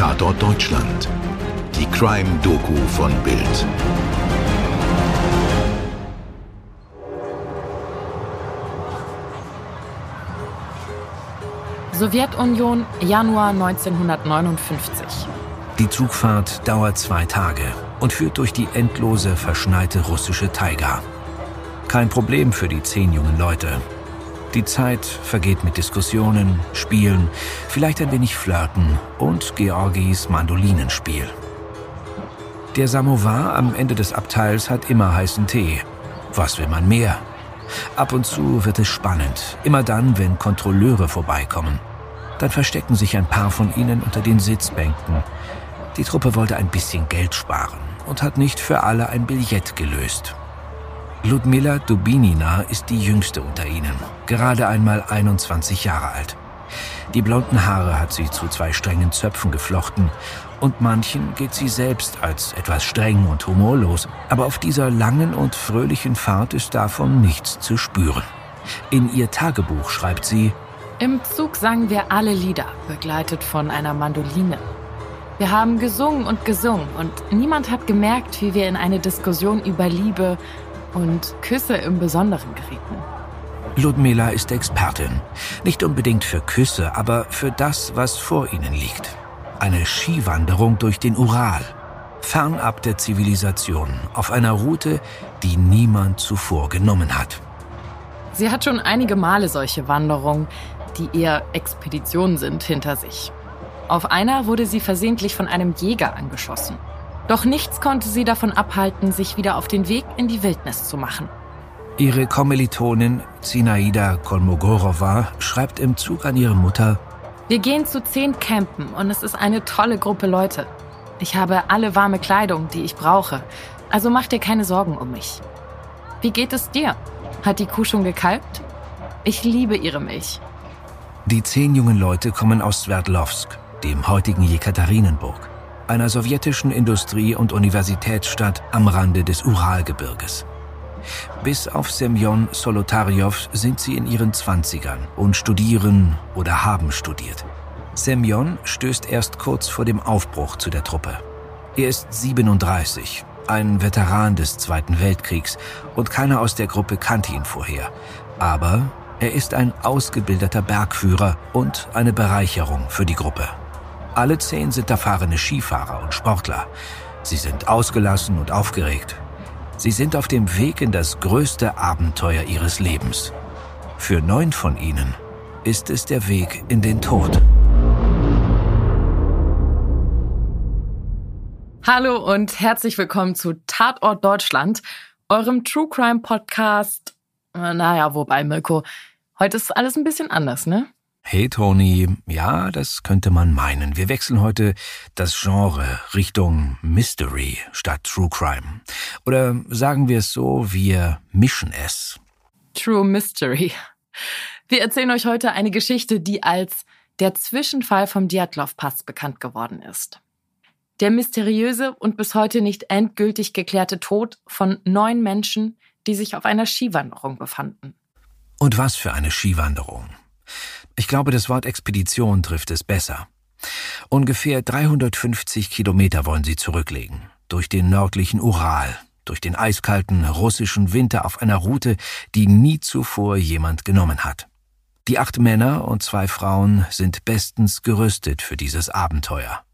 Tatort Deutschland. Die Crime-Doku von Bild. Sowjetunion, Januar 1959. Die Zugfahrt dauert zwei Tage und führt durch die endlose, verschneite russische Taiga. Kein Problem für die zehn jungen Leute. Die Zeit vergeht mit Diskussionen, Spielen, vielleicht ein wenig Flirten und Georgis Mandolinenspiel. Der Samovar am Ende des Abteils hat immer heißen Tee. Was will man mehr? Ab und zu wird es spannend, immer dann, wenn Kontrolleure vorbeikommen. Dann verstecken sich ein paar von ihnen unter den Sitzbänken. Die Truppe wollte ein bisschen Geld sparen und hat nicht für alle ein Billett gelöst. Ludmila Dubinina ist die jüngste unter ihnen, gerade einmal 21 Jahre alt. Die blonden Haare hat sie zu zwei strengen Zöpfen geflochten und manchen geht sie selbst als etwas streng und humorlos, aber auf dieser langen und fröhlichen Fahrt ist davon nichts zu spüren. In ihr Tagebuch schreibt sie, Im Zug sangen wir alle Lieder, begleitet von einer Mandoline. Wir haben gesungen und gesungen und niemand hat gemerkt, wie wir in eine Diskussion über Liebe, und Küsse im Besonderen gerieten. Ludmila ist Expertin. Nicht unbedingt für Küsse, aber für das, was vor ihnen liegt. Eine Skiwanderung durch den Ural. Fernab der Zivilisation, auf einer Route, die niemand zuvor genommen hat. Sie hat schon einige Male solche Wanderungen, die eher Expeditionen sind, hinter sich. Auf einer wurde sie versehentlich von einem Jäger angeschossen. Doch nichts konnte sie davon abhalten, sich wieder auf den Weg in die Wildnis zu machen. Ihre Kommilitonin Zinaida Kolmogorova schreibt im Zug an ihre Mutter, Wir gehen zu zehn Campen und es ist eine tolle Gruppe Leute. Ich habe alle warme Kleidung, die ich brauche, also mach dir keine Sorgen um mich. Wie geht es dir? Hat die Kuh schon gekalbt? Ich liebe ihre Milch. Die zehn jungen Leute kommen aus Sverdlovsk, dem heutigen Jekaterinenburg einer sowjetischen Industrie- und Universitätsstadt am Rande des Uralgebirges. Bis auf Semyon Solotarjow sind sie in ihren Zwanzigern und studieren oder haben studiert. Semyon stößt erst kurz vor dem Aufbruch zu der Truppe. Er ist 37, ein Veteran des Zweiten Weltkriegs und keiner aus der Gruppe kannte ihn vorher. Aber er ist ein ausgebildeter Bergführer und eine Bereicherung für die Gruppe. Alle zehn sind erfahrene Skifahrer und Sportler. Sie sind ausgelassen und aufgeregt. Sie sind auf dem Weg in das größte Abenteuer ihres Lebens. Für neun von ihnen ist es der Weg in den Tod. Hallo und herzlich willkommen zu Tatort Deutschland, eurem True Crime Podcast. Naja, wobei, Mirko, heute ist alles ein bisschen anders, ne? Hey Tony, ja, das könnte man meinen. Wir wechseln heute das Genre Richtung Mystery statt True Crime. Oder sagen wir es so, wir mischen es. True Mystery. Wir erzählen euch heute eine Geschichte, die als der Zwischenfall vom Dyatlov-Pass bekannt geworden ist. Der mysteriöse und bis heute nicht endgültig geklärte Tod von neun Menschen, die sich auf einer Skiwanderung befanden. Und was für eine Skiwanderung. Ich glaube, das Wort Expedition trifft es besser. Ungefähr 350 Kilometer wollen sie zurücklegen. Durch den nördlichen Ural, durch den eiskalten russischen Winter auf einer Route, die nie zuvor jemand genommen hat. Die acht Männer und zwei Frauen sind bestens gerüstet für dieses Abenteuer.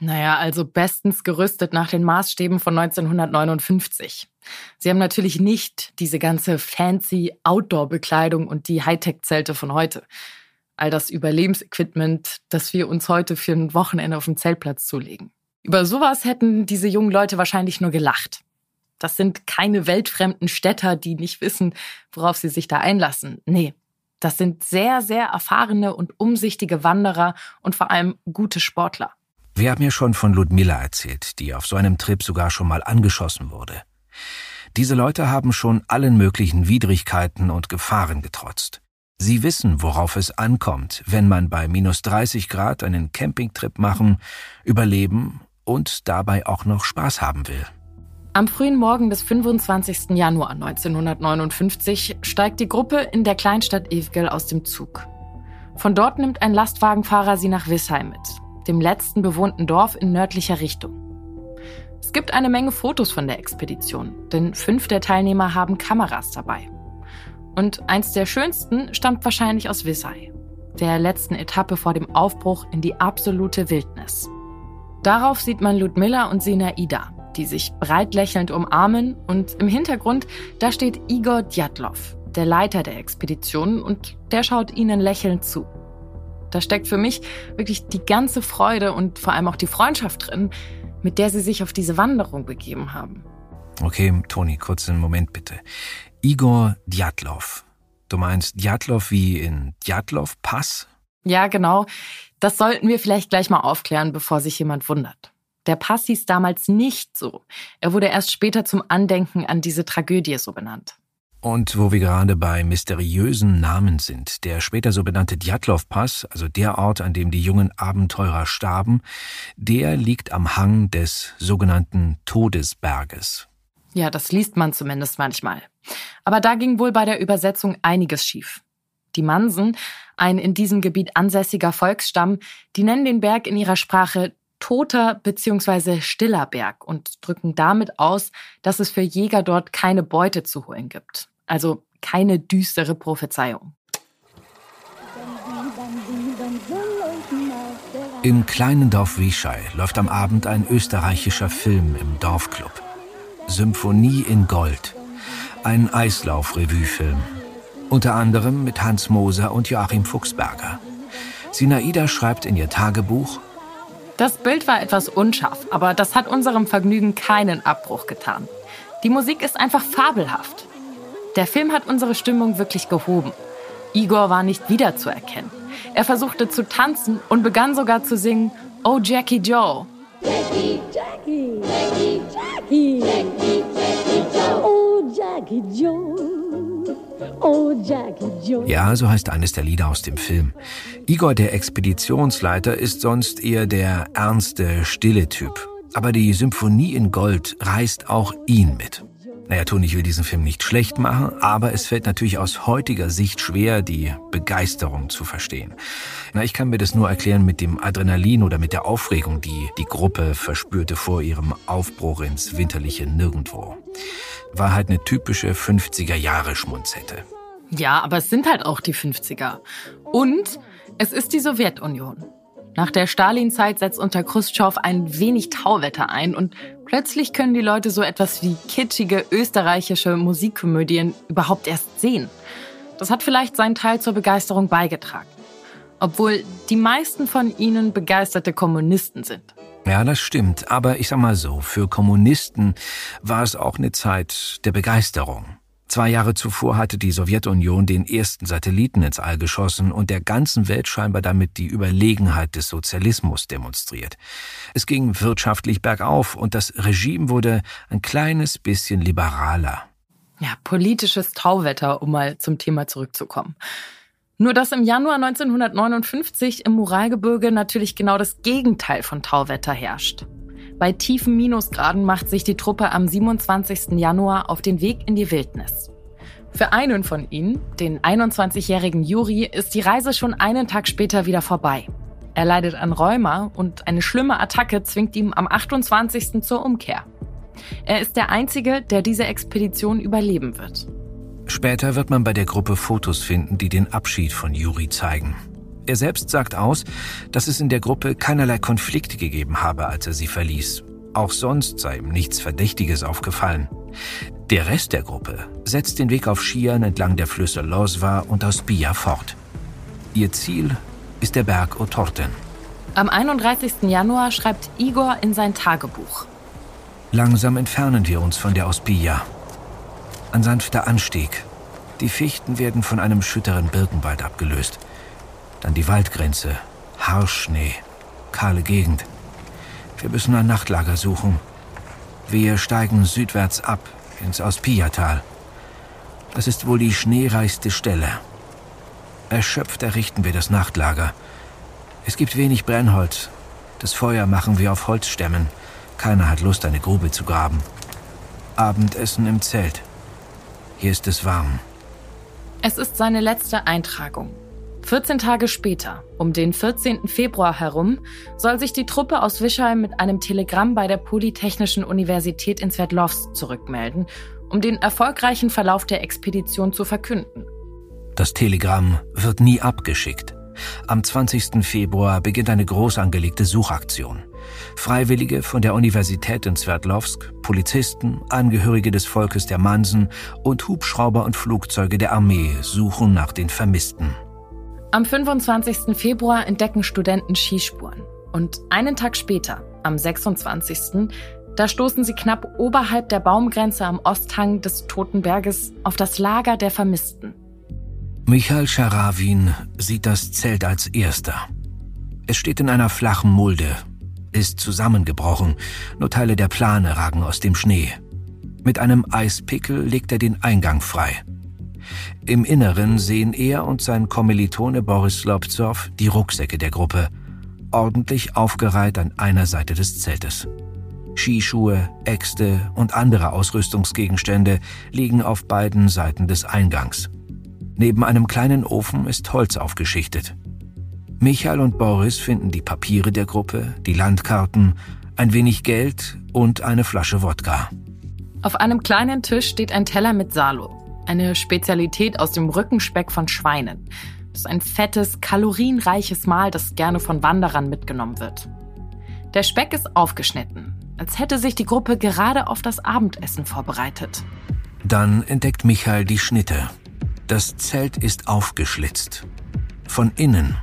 Naja, also bestens gerüstet nach den Maßstäben von 1959. Sie haben natürlich nicht diese ganze fancy Outdoor-Bekleidung und die Hightech-Zelte von heute all das Überlebensequipment, das wir uns heute für ein Wochenende auf dem Zeltplatz zulegen. Über sowas hätten diese jungen Leute wahrscheinlich nur gelacht. Das sind keine weltfremden Städter, die nicht wissen, worauf sie sich da einlassen. Nee, das sind sehr, sehr erfahrene und umsichtige Wanderer und vor allem gute Sportler. Wir haben ja schon von Ludmilla erzählt, die auf so einem Trip sogar schon mal angeschossen wurde. Diese Leute haben schon allen möglichen Widrigkeiten und Gefahren getrotzt. Sie wissen, worauf es ankommt, wenn man bei minus 30 Grad einen Campingtrip machen, überleben und dabei auch noch Spaß haben will. Am frühen Morgen des 25. Januar 1959 steigt die Gruppe in der Kleinstadt Evgel aus dem Zug. Von dort nimmt ein Lastwagenfahrer sie nach Wissheim mit. dem letzten bewohnten Dorf in nördlicher Richtung. Es gibt eine Menge Fotos von der Expedition, denn fünf der Teilnehmer haben Kameras dabei. Und eins der schönsten stammt wahrscheinlich aus Visay, der letzten Etappe vor dem Aufbruch in die absolute Wildnis. Darauf sieht man Ludmilla und Sinaida, die sich breit lächelnd umarmen und im Hintergrund, da steht Igor Djatlov, der Leiter der Expedition und der schaut ihnen lächelnd zu. Da steckt für mich wirklich die ganze Freude und vor allem auch die Freundschaft drin, mit der sie sich auf diese Wanderung begeben haben. Okay, Toni, kurzen Moment bitte. Igor Djatlov. Du meinst Djatlov wie in Djatlov Pass? Ja, genau. Das sollten wir vielleicht gleich mal aufklären, bevor sich jemand wundert. Der Pass hieß damals nicht so. Er wurde erst später zum Andenken an diese Tragödie so benannt. Und wo wir gerade bei mysteriösen Namen sind, der später so benannte Djatlov-Pass, also der Ort, an dem die jungen Abenteurer starben, der liegt am Hang des sogenannten Todesberges. Ja, das liest man zumindest manchmal. Aber da ging wohl bei der Übersetzung einiges schief. Die Mansen, ein in diesem Gebiet ansässiger Volksstamm, die nennen den Berg in ihrer Sprache toter bzw. stiller Berg und drücken damit aus, dass es für Jäger dort keine Beute zu holen gibt. Also keine düstere Prophezeiung. Im kleinen Dorf Wischei läuft am Abend ein österreichischer Film im Dorfclub. Symphonie in Gold. Ein Eislauf-Revue-Film. Unter anderem mit Hans Moser und Joachim Fuchsberger. Sinaida schreibt in ihr Tagebuch, das Bild war etwas unscharf, aber das hat unserem Vergnügen keinen Abbruch getan. Die Musik ist einfach fabelhaft. Der Film hat unsere Stimmung wirklich gehoben. Igor war nicht wiederzuerkennen. Er versuchte zu tanzen und begann sogar zu singen Oh Jackie Joe. Jackie, Jackie, Jackie, Jackie, Ja, so heißt eines der Lieder aus dem Film. Igor, der Expeditionsleiter, ist sonst eher der ernste, stille Typ. Aber die Symphonie in Gold reißt auch ihn mit. Naja, Toni, ich will diesen Film nicht schlecht machen, aber es fällt natürlich aus heutiger Sicht schwer, die Begeisterung zu verstehen. Na, ich kann mir das nur erklären mit dem Adrenalin oder mit der Aufregung, die die Gruppe verspürte vor ihrem Aufbruch ins winterliche Nirgendwo. War halt eine typische 50er Jahre Schmunzette. Ja, aber es sind halt auch die 50er. Und es ist die Sowjetunion. Nach der Stalin-Zeit setzt unter Khrushchev ein wenig Tauwetter ein und plötzlich können die Leute so etwas wie kitschige österreichische Musikkomödien überhaupt erst sehen. Das hat vielleicht seinen Teil zur Begeisterung beigetragen. Obwohl die meisten von ihnen begeisterte Kommunisten sind. Ja, das stimmt. Aber ich sag mal so, für Kommunisten war es auch eine Zeit der Begeisterung. Zwei Jahre zuvor hatte die Sowjetunion den ersten Satelliten ins All geschossen und der ganzen Welt scheinbar damit die Überlegenheit des Sozialismus demonstriert. Es ging wirtschaftlich bergauf und das Regime wurde ein kleines bisschen liberaler. Ja, politisches Tauwetter, um mal zum Thema zurückzukommen. Nur dass im Januar 1959 im Moralgebirge natürlich genau das Gegenteil von Tauwetter herrscht. Bei tiefen Minusgraden macht sich die Truppe am 27. Januar auf den Weg in die Wildnis. Für einen von ihnen, den 21-jährigen Juri, ist die Reise schon einen Tag später wieder vorbei. Er leidet an Rheuma und eine schlimme Attacke zwingt ihm am 28. zur Umkehr. Er ist der Einzige, der diese Expedition überleben wird. Später wird man bei der Gruppe Fotos finden, die den Abschied von Juri zeigen. Er selbst sagt aus, dass es in der Gruppe keinerlei Konflikte gegeben habe, als er sie verließ. Auch sonst sei ihm nichts Verdächtiges aufgefallen. Der Rest der Gruppe setzt den Weg auf Skiern entlang der Flüsse Losva und Ospia fort. Ihr Ziel ist der Berg Otorten. Am 31. Januar schreibt Igor in sein Tagebuch. Langsam entfernen wir uns von der Ospia. Ein sanfter Anstieg. Die Fichten werden von einem schütteren Birkenwald abgelöst. Dann die Waldgrenze. Haarschnee. Kahle Gegend. Wir müssen ein Nachtlager suchen. Wir steigen südwärts ab ins Auspiatal. Das ist wohl die schneereichste Stelle. Erschöpft errichten wir das Nachtlager. Es gibt wenig Brennholz. Das Feuer machen wir auf Holzstämmen. Keiner hat Lust, eine Grube zu graben. Abendessen im Zelt. Hier ist es warm. Es ist seine letzte Eintragung. 14 Tage später, um den 14. Februar herum, soll sich die Truppe aus Wischheim mit einem Telegramm bei der Polytechnischen Universität in Sverdlovsk zurückmelden, um den erfolgreichen Verlauf der Expedition zu verkünden. Das Telegramm wird nie abgeschickt. Am 20. Februar beginnt eine groß angelegte Suchaktion. Freiwillige von der Universität in Sverdlovsk, Polizisten, Angehörige des Volkes der Mansen und Hubschrauber und Flugzeuge der Armee suchen nach den Vermissten. Am 25. Februar entdecken Studenten Skispuren. Und einen Tag später, am 26., da stoßen sie knapp oberhalb der Baumgrenze am Osthang des Toten Berges auf das Lager der Vermissten. Michael Scharawin sieht das Zelt als erster. Es steht in einer flachen Mulde, ist zusammengebrochen, nur Teile der Plane ragen aus dem Schnee. Mit einem Eispickel legt er den Eingang frei. Im Inneren sehen er und sein Kommilitone Boris Lobzow die Rucksäcke der Gruppe, ordentlich aufgereiht an einer Seite des Zeltes. Skischuhe, Äxte und andere Ausrüstungsgegenstände liegen auf beiden Seiten des Eingangs. Neben einem kleinen Ofen ist Holz aufgeschichtet. Michael und Boris finden die Papiere der Gruppe, die Landkarten, ein wenig Geld und eine Flasche Wodka. Auf einem kleinen Tisch steht ein Teller mit Salo, eine Spezialität aus dem Rückenspeck von Schweinen. Das ist ein fettes, kalorienreiches Mahl, das gerne von Wanderern mitgenommen wird. Der Speck ist aufgeschnitten, als hätte sich die Gruppe gerade auf das Abendessen vorbereitet. Dann entdeckt Michael die Schnitte. Das Zelt ist aufgeschlitzt. Von innen.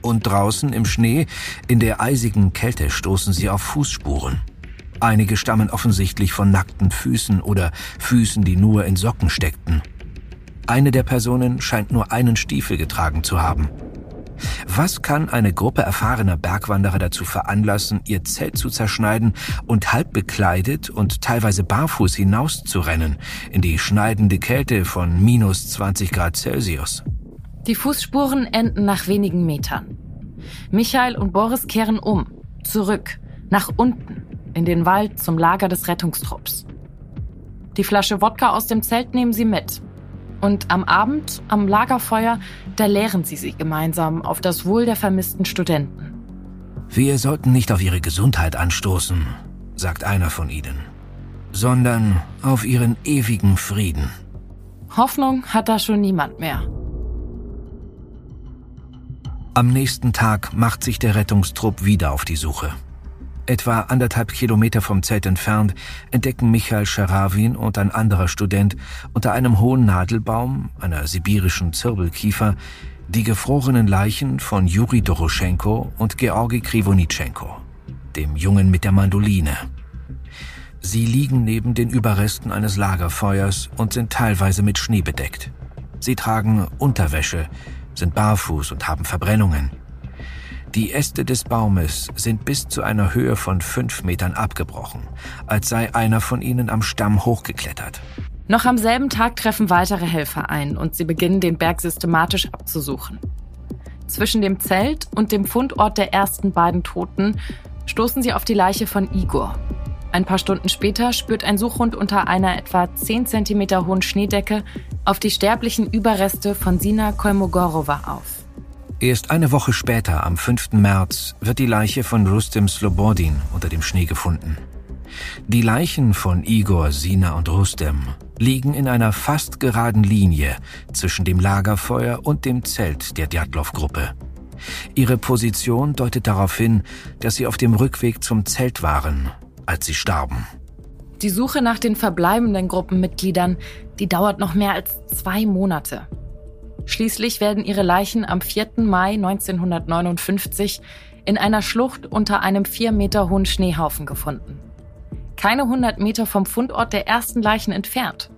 Und draußen im Schnee, in der eisigen Kälte, stoßen sie auf Fußspuren. Einige stammen offensichtlich von nackten Füßen oder Füßen, die nur in Socken steckten. Eine der Personen scheint nur einen Stiefel getragen zu haben. Was kann eine Gruppe erfahrener Bergwanderer dazu veranlassen, ihr Zelt zu zerschneiden und halb bekleidet und teilweise barfuß hinauszurennen in die schneidende Kälte von minus 20 Grad Celsius? Die Fußspuren enden nach wenigen Metern. Michael und Boris kehren um, zurück, nach unten, in den Wald zum Lager des Rettungstrupps. Die Flasche Wodka aus dem Zelt nehmen sie mit. Und am Abend, am Lagerfeuer, da leeren sie sie gemeinsam auf das Wohl der vermissten Studenten. Wir sollten nicht auf ihre Gesundheit anstoßen, sagt einer von ihnen, sondern auf ihren ewigen Frieden. Hoffnung hat da schon niemand mehr. Am nächsten Tag macht sich der Rettungstrupp wieder auf die Suche. Etwa anderthalb Kilometer vom Zelt entfernt entdecken Michael Scherawin und ein anderer Student unter einem hohen Nadelbaum, einer sibirischen Zirbelkiefer, die gefrorenen Leichen von Juri Doroschenko und Georgi Krivonitschenko, dem Jungen mit der Mandoline. Sie liegen neben den Überresten eines Lagerfeuers und sind teilweise mit Schnee bedeckt. Sie tragen Unterwäsche, sind barfuß und haben Verbrennungen. Die Äste des Baumes sind bis zu einer Höhe von fünf Metern abgebrochen, als sei einer von ihnen am Stamm hochgeklettert. Noch am selben Tag treffen weitere Helfer ein und sie beginnen den Berg systematisch abzusuchen. Zwischen dem Zelt und dem Fundort der ersten beiden Toten stoßen sie auf die Leiche von Igor. Ein paar Stunden später spürt ein Suchhund unter einer etwa 10 cm hohen Schneedecke auf die sterblichen Überreste von Sina Kolmogorova auf. Erst eine Woche später, am 5. März, wird die Leiche von Rustem Slobodin unter dem Schnee gefunden. Die Leichen von Igor, Sina und Rustem liegen in einer fast geraden Linie zwischen dem Lagerfeuer und dem Zelt der Djatlov-Gruppe. Ihre Position deutet darauf hin, dass sie auf dem Rückweg zum Zelt waren, als sie starben. Die Suche nach den verbleibenden Gruppenmitgliedern, die dauert noch mehr als zwei Monate. Schließlich werden ihre Leichen am 4. Mai 1959 in einer Schlucht unter einem vier Meter hohen Schneehaufen gefunden. Keine 100 Meter vom Fundort der ersten Leichen entfernt.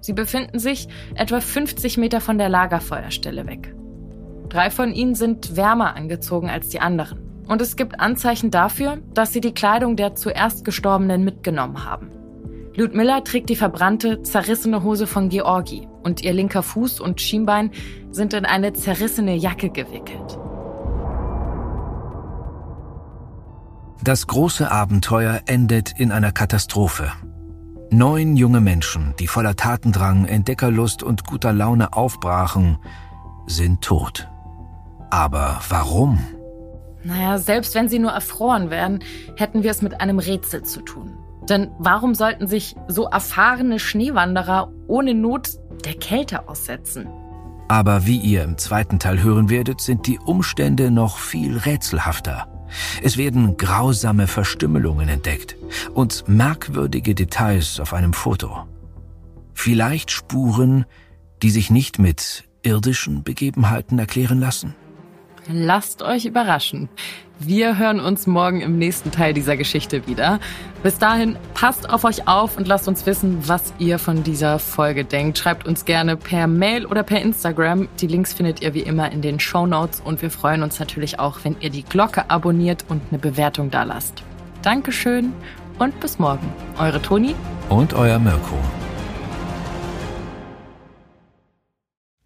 Sie befinden sich etwa 50 Meter von der Lagerfeuerstelle weg. Drei von ihnen sind wärmer angezogen als die anderen. Und es gibt Anzeichen dafür, dass sie die Kleidung der zuerst Gestorbenen mitgenommen haben. Ludmilla trägt die verbrannte, zerrissene Hose von Georgi und ihr linker Fuß und Schienbein sind in eine zerrissene Jacke gewickelt. Das große Abenteuer endet in einer Katastrophe. Neun junge Menschen, die voller Tatendrang, Entdeckerlust und guter Laune aufbrachen, sind tot. Aber warum? Naja, selbst wenn sie nur erfroren wären, hätten wir es mit einem Rätsel zu tun. Denn warum sollten sich so erfahrene Schneewanderer ohne Not der Kälte aussetzen? Aber wie ihr im zweiten Teil hören werdet, sind die Umstände noch viel rätselhafter. Es werden grausame Verstümmelungen entdeckt und merkwürdige Details auf einem Foto. Vielleicht Spuren, die sich nicht mit irdischen Begebenheiten erklären lassen? Lasst euch überraschen. Wir hören uns morgen im nächsten Teil dieser Geschichte wieder. Bis dahin, passt auf euch auf und lasst uns wissen, was ihr von dieser Folge denkt. Schreibt uns gerne per Mail oder per Instagram. Die Links findet ihr wie immer in den Show Notes und wir freuen uns natürlich auch, wenn ihr die Glocke abonniert und eine Bewertung da lasst. Dankeschön und bis morgen. Eure Toni und euer Mirko.